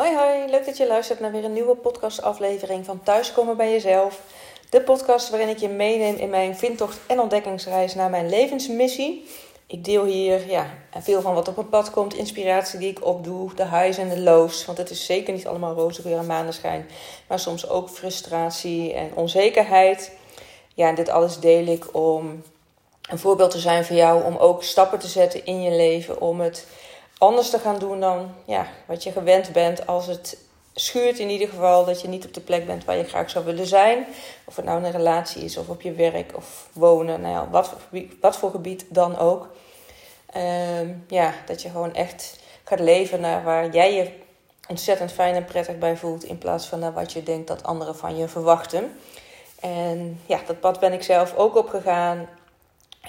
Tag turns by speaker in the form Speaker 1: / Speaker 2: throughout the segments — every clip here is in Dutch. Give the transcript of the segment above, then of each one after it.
Speaker 1: Hoi hoi, leuk dat je luistert naar weer een nieuwe podcastaflevering van Thuiskomen bij Jezelf. De podcast waarin ik je meeneem in mijn vindtocht en ontdekkingsreis naar mijn levensmissie. Ik deel hier ja, veel van wat op mijn pad komt, inspiratie die ik opdoe, de highs en de lows. Want het is zeker niet allemaal roze geur en maneschijn, maar soms ook frustratie en onzekerheid. Ja, en dit alles deel ik om een voorbeeld te zijn voor jou, om ook stappen te zetten in je leven, om het anders te gaan doen dan ja, wat je gewend bent. Als het schuurt in ieder geval dat je niet op de plek bent waar je graag zou willen zijn. Of het nou een relatie is of op je werk of wonen. Nou ja, wat, voor gebied, wat voor gebied dan ook. Ehm, ja, dat je gewoon echt gaat leven naar waar jij je ontzettend fijn en prettig bij voelt. In plaats van naar wat je denkt dat anderen van je verwachten. En ja, dat pad ben ik zelf ook opgegaan.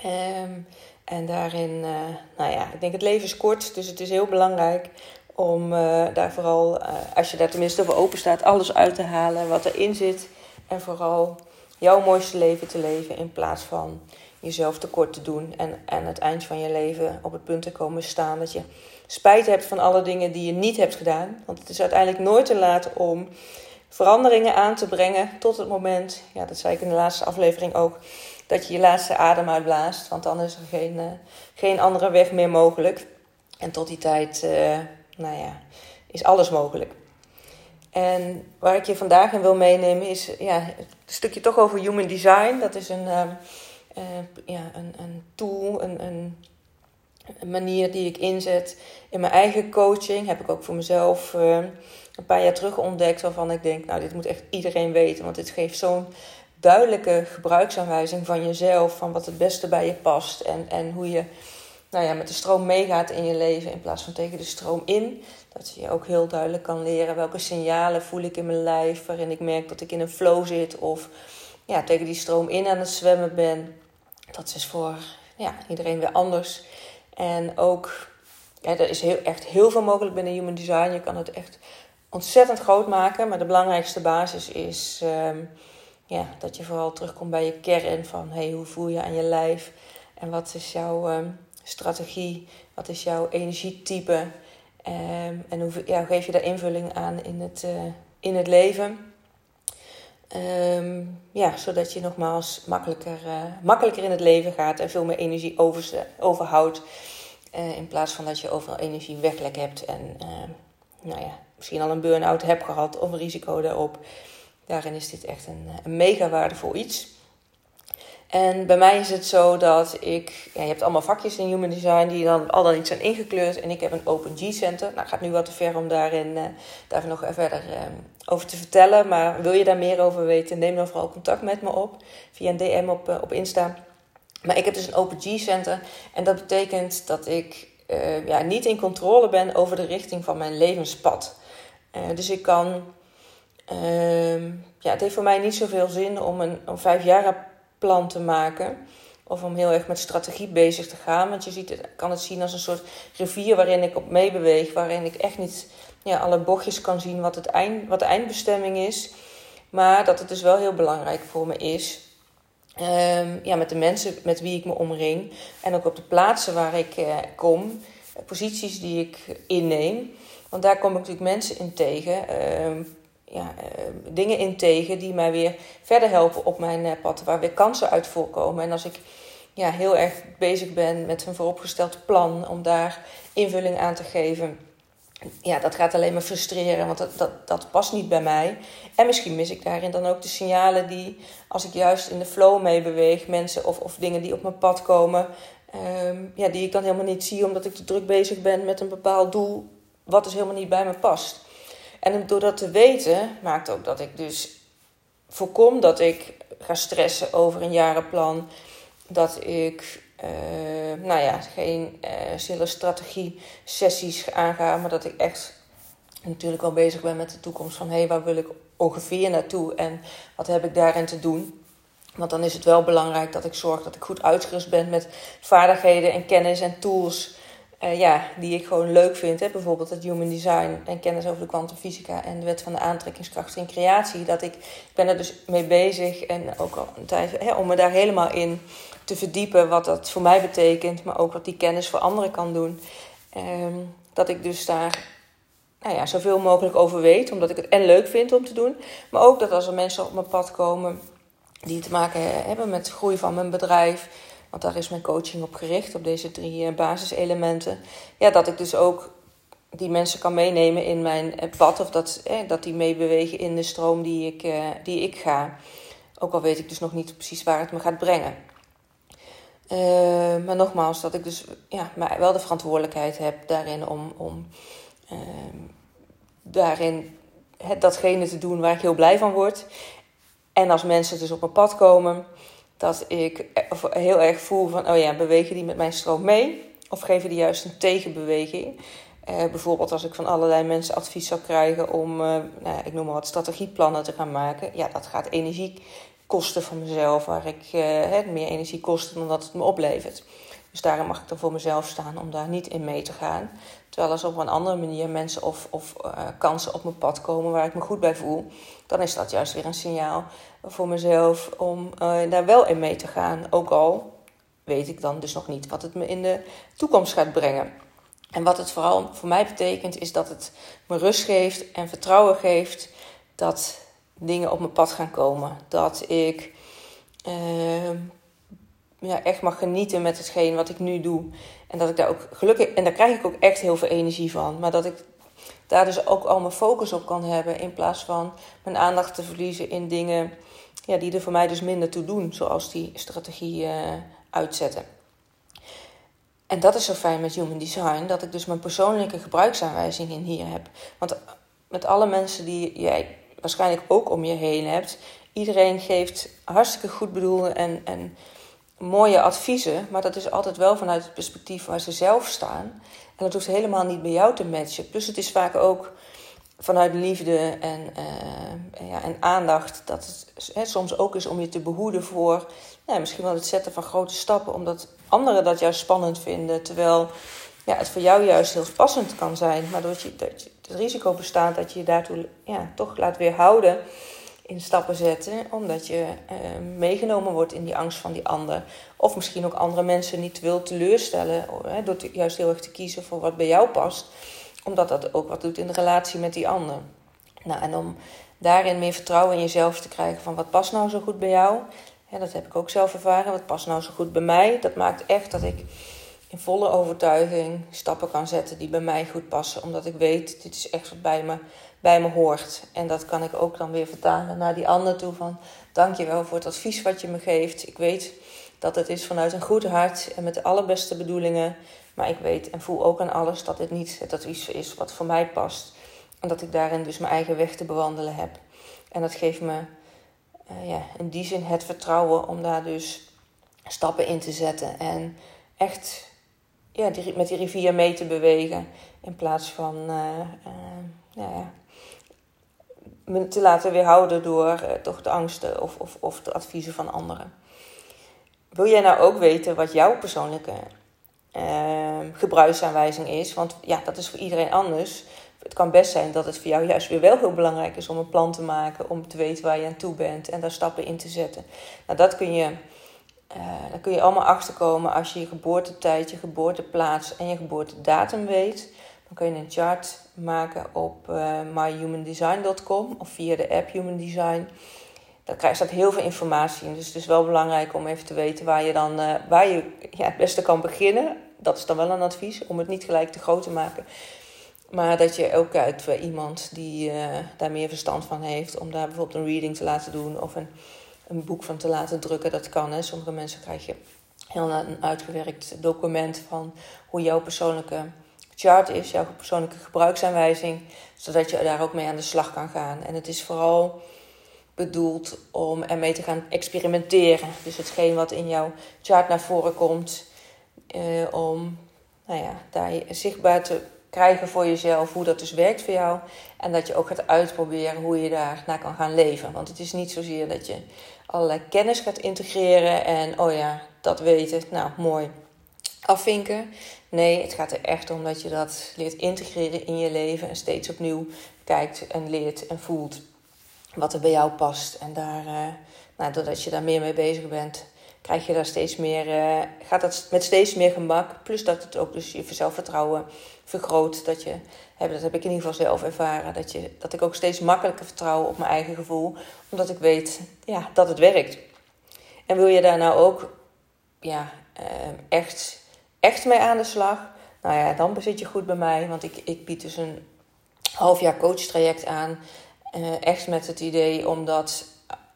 Speaker 1: Um, en daarin, uh, nou ja, ik denk het leven is kort, dus het is heel belangrijk om uh, daar vooral, uh, als je daar tenminste voor open staat, alles uit te halen wat erin zit. En vooral jouw mooiste leven te leven in plaats van jezelf tekort te doen. En aan het eind van je leven op het punt te komen staan dat je spijt hebt van alle dingen die je niet hebt gedaan. Want het is uiteindelijk nooit te laat om veranderingen aan te brengen tot het moment, ja, dat zei ik in de laatste aflevering ook, dat je je laatste adem uitblaast. Want dan is er geen, uh, geen andere weg meer mogelijk. En tot die tijd, uh, nou ja, is alles mogelijk. En waar ik je vandaag in wil meenemen is ja, een stukje toch over human design. Dat is een, uh, ja, een, een tool, een, een, een, manier die ik inzet in mijn eigen coaching. Heb ik ook voor mezelf een paar jaar terug ontdekt. Waarvan ik denk, nou dit moet echt iedereen weten. Want dit geeft zo'n duidelijke gebruiksaanwijzing van jezelf, van wat het beste bij je past en, en hoe je nou ja, met de stroom meegaat in je leven in plaats van tegen de stroom in. Dat je ook heel duidelijk kan leren welke signalen voel ik in mijn lijf, waarin ik merk dat ik in een flow zit of ja, tegen die stroom in aan het zwemmen ben. Dat is voor ja, iedereen weer anders. En ook, ja, er is heel, echt heel veel mogelijk binnen Human Design. Je kan het echt ontzettend groot maken, maar de belangrijkste basis is... Um, ja, dat je vooral terugkomt bij je kern van hey, hoe voel je aan je lijf en wat is jouw um, strategie, wat is jouw energietype um, en hoe, ja, geef je daar invulling aan in het, uh, in het leven. Ja, zodat je nogmaals makkelijker, uh, makkelijker in het leven gaat en veel meer energie over, overhoudt. Uh, in plaats van dat je overal energie weglek hebt en nou ja, misschien al een burn-out hebt gehad of een risico daarop. Daarin is dit echt een, een mega waardevol iets. En bij mij is het zo dat ik, je hebt allemaal vakjes in Human Design die dan al dan iets zijn ingekleurd. En ik heb een Open G-center. Nou, gaat nu wat te ver om daarin, uh, daar nog verder uh, over te vertellen. Maar wil je daar meer over weten, neem dan vooral contact met me op. Via een DM op, uh, op Insta. Maar ik heb dus een Open G-center. En dat betekent dat ik ja, niet in controle ben over de richting van mijn levenspad. dus ik kan Uh, ja, het heeft voor mij niet zoveel zin om een, een vijfjarenplan te maken. Of om heel erg met strategie bezig te gaan. Want je ziet het, kan het zien als een soort rivier waarin ik op meebeweeg. Waarin ik echt niet ja, alle bochtjes kan zien wat, het eind, wat de eindbestemming is. Maar dat het dus wel heel belangrijk voor me is. Um, ja, met de mensen met wie ik me omring. En ook op de plaatsen waar ik uh, kom. Posities die ik inneem. Want daar kom ik natuurlijk mensen in tegen. Uh, ja, uh, dingen in tegen die mij weer verder helpen op mijn uh, pad, waar weer kansen uit voorkomen. En als ik ja, heel erg bezig ben met een vooropgesteld plan om daar invulling aan te geven, ja, dat gaat alleen maar frustreren, want dat, dat, dat past niet bij mij. En misschien mis ik daarin dan ook de signalen die, als ik juist in de flow mee beweeg, mensen of, of dingen die op mijn pad komen, um, ja, die ik dan helemaal niet zie, omdat ik te druk bezig ben met een bepaald doel, wat dus helemaal niet bij me past. En door dat te weten, maakt ook dat ik dus voorkom dat ik ga stressen over een jarenplan. Dat ik, uh, nou ja, geen uh, stille strategie sessies aanga, maar dat ik echt natuurlijk wel bezig ben met de toekomst van hé, hey, waar wil ik ongeveer naartoe en wat heb ik daarin te doen. Want dan is het wel belangrijk dat ik zorg dat ik goed uitgerust ben met vaardigheden en kennis en tools uh, ja, die ik gewoon leuk vind. Hè? Bijvoorbeeld het human design en kennis over de kwantumfysica en de wet van de aantrekkingskracht in creatie. Dat ik, ik ben er dus mee bezig en ook al een tijd hè, om me daar helemaal in te verdiepen. Wat dat voor mij betekent, maar ook wat die kennis voor anderen kan doen. Um, dat ik dus daar nou ja, zoveel mogelijk over weet. Omdat ik het en leuk vind om te doen. Maar ook dat als er mensen op mijn pad komen die te maken hebben met de groei van mijn bedrijf. Want daar is mijn coaching op gericht, op deze drie eh, basiselementen. Ja, dat ik dus ook die mensen kan meenemen in mijn eh, pad. Of dat, eh, dat die meebewegen in de stroom die ik, eh, die ik ga. Ook al weet ik dus nog niet precies waar het me gaat brengen. Maar nogmaals, dat ik dus ja, maar wel de verantwoordelijkheid heb daarin om, om uh, daarin het, datgene te doen waar ik heel blij van word. En als mensen dus op mijn pad komen, dat ik heel erg voel van, oh ja, bewegen die met mijn stroom mee? Of geven die juist een tegenbeweging? Uh, bijvoorbeeld als ik van allerlei mensen advies zou krijgen om, uh, nou, ik noem maar wat, strategieplannen te gaan maken. Ja, dat gaat energie kosten van mezelf, waar ik meer energie kost dan dat het me oplevert. Dus daarom mag ik er voor mezelf staan om daar niet in mee te gaan. Terwijl als op een andere manier mensen of, of uh, kansen op mijn pad komen waar ik me goed bij voel, dan is dat juist weer een signaal voor mezelf om uh, daar wel in mee te gaan. Ook al weet ik dan dus nog niet wat het me in de toekomst gaat brengen. En wat het vooral voor mij betekent, is dat het me rust geeft en vertrouwen geeft dat dingen op mijn pad gaan komen. Dat ik uh, ja, echt mag genieten met hetgeen wat ik nu doe. En dat ik daar ook gelukkig, en daar krijg ik ook echt heel veel energie van. Maar dat ik daar dus ook al mijn focus op kan hebben. In plaats van mijn aandacht te verliezen in dingen ja, die er voor mij dus minder toe doen. Zoals die strategie uh, uitzetten. En dat is zo fijn met Human Design, dat ik dus mijn persoonlijke gebruiksaanwijzing in hier heb. Want met alle mensen die jij waarschijnlijk ook om je heen hebt, iedereen geeft hartstikke goed bedoelde en, en mooie adviezen, maar dat is altijd wel vanuit het perspectief waar ze zelf staan. En dat hoeft helemaal niet bij jou te matchen. Plus het is vaak ook vanuit liefde en, uh, ja, en aandacht dat het soms ook is om je te behoeden voor ja, misschien wel het zetten van grote stappen, omdat anderen dat juist spannend vinden. Terwijl ja, het voor jou juist heel passend kan zijn, maar dat je, dat het risico bestaat dat je je daartoe ja, toch laat weerhouden in stappen zetten, omdat je uh, meegenomen wordt in die angst van die ander. Of misschien ook andere mensen niet wil teleurstellen, hè, door juist heel erg te kiezen voor wat bij jou past, omdat dat ook wat doet in de relatie met die ander. Nou, en om daarin meer vertrouwen in jezelf te krijgen van wat past nou zo goed bij jou, ja, dat heb ik ook zelf ervaren, wat past nou zo goed bij mij, dat maakt echt dat ik in volle overtuiging stappen kan zetten die bij mij goed passen. Omdat ik weet, dit is echt wat bij me, bij me hoort. En dat kan ik ook dan weer vertalen naar die ander toe van... Dankjewel voor het advies wat je me geeft. Ik weet dat het is vanuit een goed hart en met de allerbeste bedoelingen. Maar ik weet en voel ook aan alles dat dit niet het advies is wat voor mij past. En dat ik daarin dus mijn eigen weg te bewandelen heb. En dat geeft me uh, ja, in die zin het vertrouwen om daar dus stappen in te zetten. En echt ja, die, met die rivier mee te bewegen. In plaats van uh, uh, ja, me te laten weerhouden door uh, toch de angsten of, of, of de adviezen van anderen. Wil jij nou ook weten wat jouw persoonlijke ehm, gebruiksaanwijzing is? Want ja, dat is voor iedereen anders. Het kan best zijn dat het voor jou juist weer wel heel belangrijk is om een plan te maken, om te weten waar je aan toe bent en daar stappen in te zetten. Nou, dat kun je uh, daar kun je allemaal achterkomen als je je geboortetijd, je geboorteplaats en je geboortedatum weet. Dan kun je een chart maken op uh, myhumandesign.com of via de app Human Design. Daar staat heel veel informatie in. Dus het is wel belangrijk om even te weten waar je dan uh, waar je ja, het beste kan beginnen. Dat is dan wel een advies om het niet gelijk te groot te maken. Maar dat je ook uit iemand die daar meer verstand van heeft, om daar bijvoorbeeld een reading te laten doen of een een boek van te laten drukken. Dat kan. Hè. Sommige mensen krijg je heel een uitgewerkt document van hoe jouw persoonlijke chart is, jouw persoonlijke gebruiksaanwijzing, zodat je daar ook mee aan de slag kan gaan. En het is vooral bedoeld om ermee te gaan experimenteren. Dus hetgeen wat in jouw chart naar voren komt, eh, om nou ja, daar zichtbaar te krijgen voor jezelf hoe dat dus werkt voor jou. En dat je ook gaat uitproberen hoe je daar kan gaan leven. Want het is niet zozeer dat je allerlei kennis gaat integreren en oh ja, dat weten, nou mooi, afvinken. Nee, het gaat er echt om dat je dat leert integreren in je leven en steeds opnieuw kijkt en leert en voelt wat er bij jou past. En daar, uh, nou, doordat je daar meer mee bezig bent, krijg je daar steeds meer, uh, gaat dat met steeds meer gemak. Plus dat het ook dus je zelfvertrouwen vergroot. Dat, je, dat heb ik in ieder geval zelf ervaren. Dat, je, dat ik ook steeds makkelijker vertrouw op mijn eigen gevoel. Omdat ik weet ja, dat het werkt. En wil je daar nou ook ja, uh, echt, echt mee aan de slag? Nou ja, dan zit je goed bij mij. Want ik, ik bied dus een half jaar coachtraject aan. Uh, echt met het idee omdat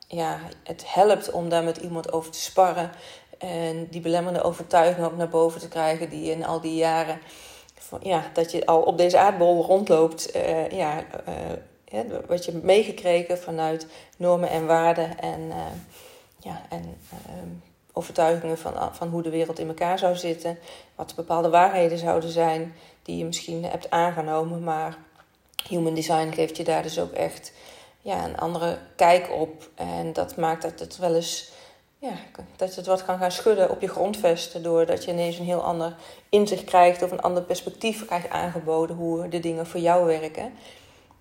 Speaker 1: ja, het helpt om daar met iemand over te sparren. En die belemmerende overtuiging ook naar boven te krijgen die in al die jaren... Ja, dat je al op deze aardbol rondloopt. Uh, ja, uh, wat je meegekregen vanuit normen en waarden. En, ja, en overtuigingen van, van hoe de wereld in elkaar zou zitten. Wat bepaalde waarheden zouden zijn die je misschien hebt aangenomen. Maar human design geeft je daar dus ook echt ja, een andere kijk op. En dat maakt dat het wel eens ja, dat het wat kan gaan schudden op je grondvesten. Doordat je ineens een heel ander inzicht krijgt of een ander perspectief krijgt aangeboden hoe de dingen voor jou werken.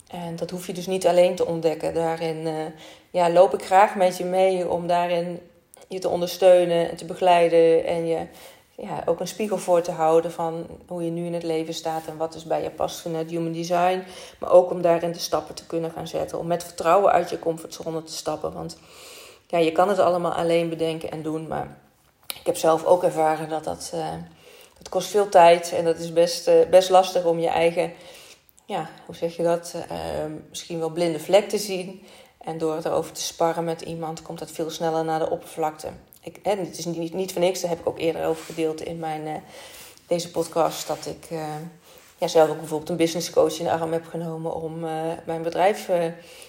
Speaker 1: En dat hoef je dus niet alleen te ontdekken. Daarin uh, ja, loop ik graag met je mee om daarin je te ondersteunen en te begeleiden. En je ja, ook een spiegel voor te houden van hoe je nu in het leven staat en wat dus bij je past vanuit human design. Maar ook om daarin de stappen te kunnen gaan zetten. Om met vertrouwen uit je comfortzone te stappen. Want ja, je kan het allemaal alleen bedenken en doen. Maar ik heb zelf ook ervaren dat dat, uh, dat kost veel tijd. En dat is best, uh, best lastig om je eigen, ja, hoe zeg je dat, uh, misschien wel blinde vlek te zien. En door erover te sparren met iemand komt dat veel sneller naar de oppervlakte. Ik, het is niet, niet niks, daar heb ik ook eerder over gedeeld in mijn, uh, deze podcast. Dat ik uh, ja, zelf ook bijvoorbeeld een business coach in de arm heb genomen om uh, mijn bedrijf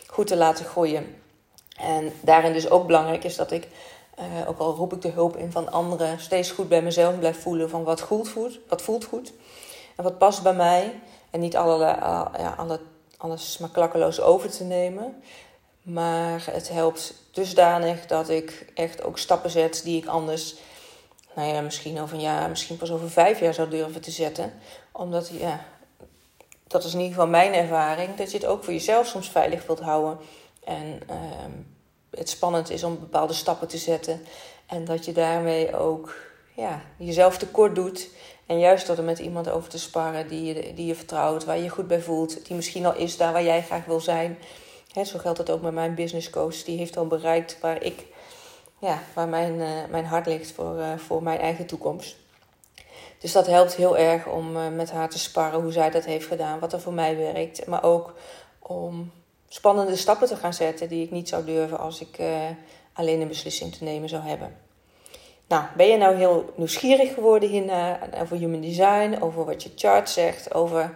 Speaker 1: goed te laten groeien. En daarin dus ook belangrijk is dat ik, ook al roep ik de hulp in van anderen, steeds goed bij mezelf blijf voelen van wat voelt goed, wat voelt goed en wat past bij mij. En niet ja, alle, alles maar klakkeloos over te nemen. Maar het helpt dusdanig dat ik echt ook stappen zet die ik anders, nou ja, misschien over een jaar, misschien pas over vijf jaar zou durven te zetten. Omdat, ja, dat is in ieder geval mijn ervaring, dat je het ook voor jezelf soms veilig wilt houden. En uh, het spannend is om bepaalde stappen te zetten. En dat je daarmee ook ja, jezelf tekort doet. En juist door er met iemand over te sparren die je, die je vertrouwt, waar je je goed bij voelt, die misschien al is daar waar jij graag wil zijn zo geldt het ook met mijn business coach. Die heeft al bereikt waar ik, ja, waar mijn, uh, mijn hart ligt voor, uh, voor mijn eigen toekomst. Dus dat helpt heel erg om uh, met haar te sparren hoe zij dat heeft gedaan, wat er voor mij werkt. Maar ook om spannende stappen te gaan zetten die ik niet zou durven als ik alleen een beslissing te nemen zou hebben. Nou, ben je nou heel nieuwsgierig geworden hiernaar over human design, over wat je chart zegt, over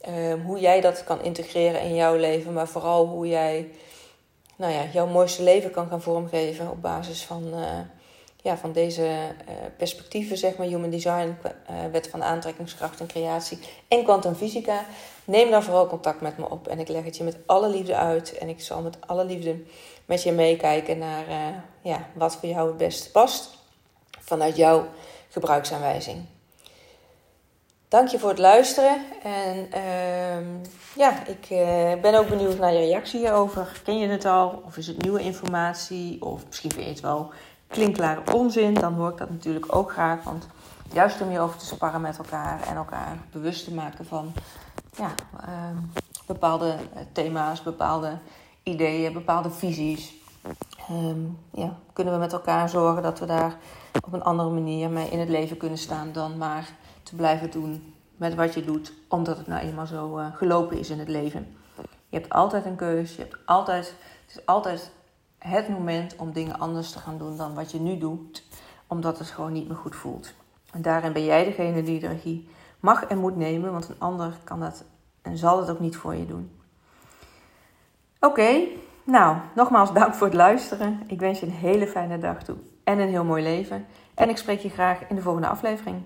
Speaker 1: Ehm, hoe jij dat kan integreren in jouw leven, maar vooral hoe jij nou ja, jouw mooiste leven kan gaan vormgeven op basis van, uh, ja, van deze uh, perspectieven, zeg maar, human design, uh, wet van aantrekkingskracht en creatie en kwantumfysica. Neem dan vooral contact met me op en ik leg het je met alle liefde uit en ik zal met alle liefde met je meekijken naar ja, wat voor jou het beste past vanuit jouw gebruiksaanwijzing. Dank je voor het luisteren. En uh, ja, ik uh, ben ook benieuwd naar je reactie hierover. Ken je het al? Of is het nieuwe informatie? Of misschien vind je het wel klinkklare onzin. Dan hoor ik dat natuurlijk ook graag. Want juist om je over te sparren met elkaar en elkaar bewust te maken van ja, uh, bepaalde thema's, bepaalde ideeën, bepaalde visies. Um, ja, kunnen we met elkaar zorgen dat we daar op een andere manier mee in het leven kunnen staan dan maar te blijven doen met wat je doet, omdat het nou eenmaal zo uh, gelopen is in het leven. Je hebt altijd een keus, je hebt altijd, het is altijd het moment om dingen anders te gaan doen dan wat je nu doet, omdat het gewoon niet meer goed voelt. En daarin ben jij degene die de regie mag en moet nemen, want een ander kan dat en zal het ook niet voor je doen. Oké, nou, nogmaals dank voor het luisteren. Ik wens je een hele fijne dag toe en een heel mooi leven. En ik spreek je graag in de volgende aflevering.